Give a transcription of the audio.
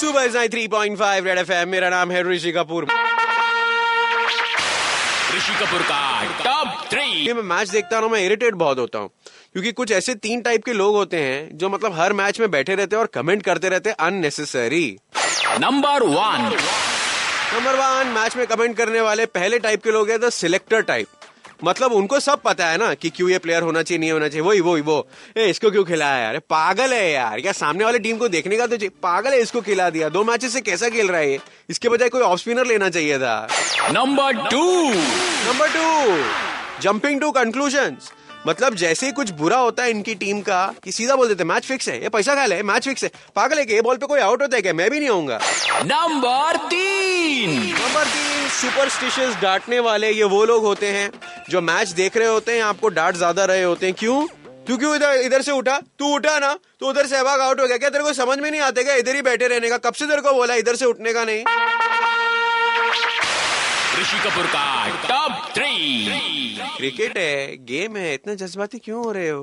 सुबह nine three point five Red F मेरा नाम है ऋषि कपूर। ऋषि कपूर का टॉप थ्री मैं मैच देखता हूँ मैं इरिटेट बहुत होता हूँ। क्योंकि कुछ ऐसे तीन टाइप के लोग होते हैं जो मतलब हर मैच में बैठे रहते हैं और कमेंट करते रहते हैं unnecessary number one number one match में कमेंट करने वाले पहले टाइप के लोग हैं द सिलेक्टर टाइप मतलब उनको सब पता है ना कि क्यों ये प्लेयर होना चाहिए नहीं होना चाहिए। वही वही वो। ए इसको क्यों खिलाया यार? पागल है यार। क्या सामने वाले टीम को देखने का तो पागल है इसको खिला दिया। दो मैचेस से कैसा खेल रहा है ये? इसके बजाय कोई ऑफ़ स्पिनर लेना चाहिए था। Number two number two jumping to conclusion मतलब जैसे ही कुछ बुरा होता है इनकी टीम का कि सीधा बोल देते मैच फिक्स है। ये पैसा खा ले। मैच फिक्स है। पागल है कि ये बॉल पे कोई आउट होता है क्या? मैं भी नहीं आऊँगा। नंबर तीन। नंबर तीन। सुपरस्टिशियस डांटने वाले ये वो लोग होते हैं। जो मैच देख रहे होते हैं आपको डांट ज़्यादा रहे होते हैं। क्यों? तू क्यों इधर इधर से उठा। तू उठा ना तो उधर सहवाग आउट हो गया। क्या तेरे को समझ में नहीं आते क्या? इधर ही बैठे रहने का। कब से तेरे को बोला इधर से उठने का नहीं? ऋषि कपूर का टॉप थ्री क्रिकेट है गेम है इतना जज्बाती क्यों हो रहे हो?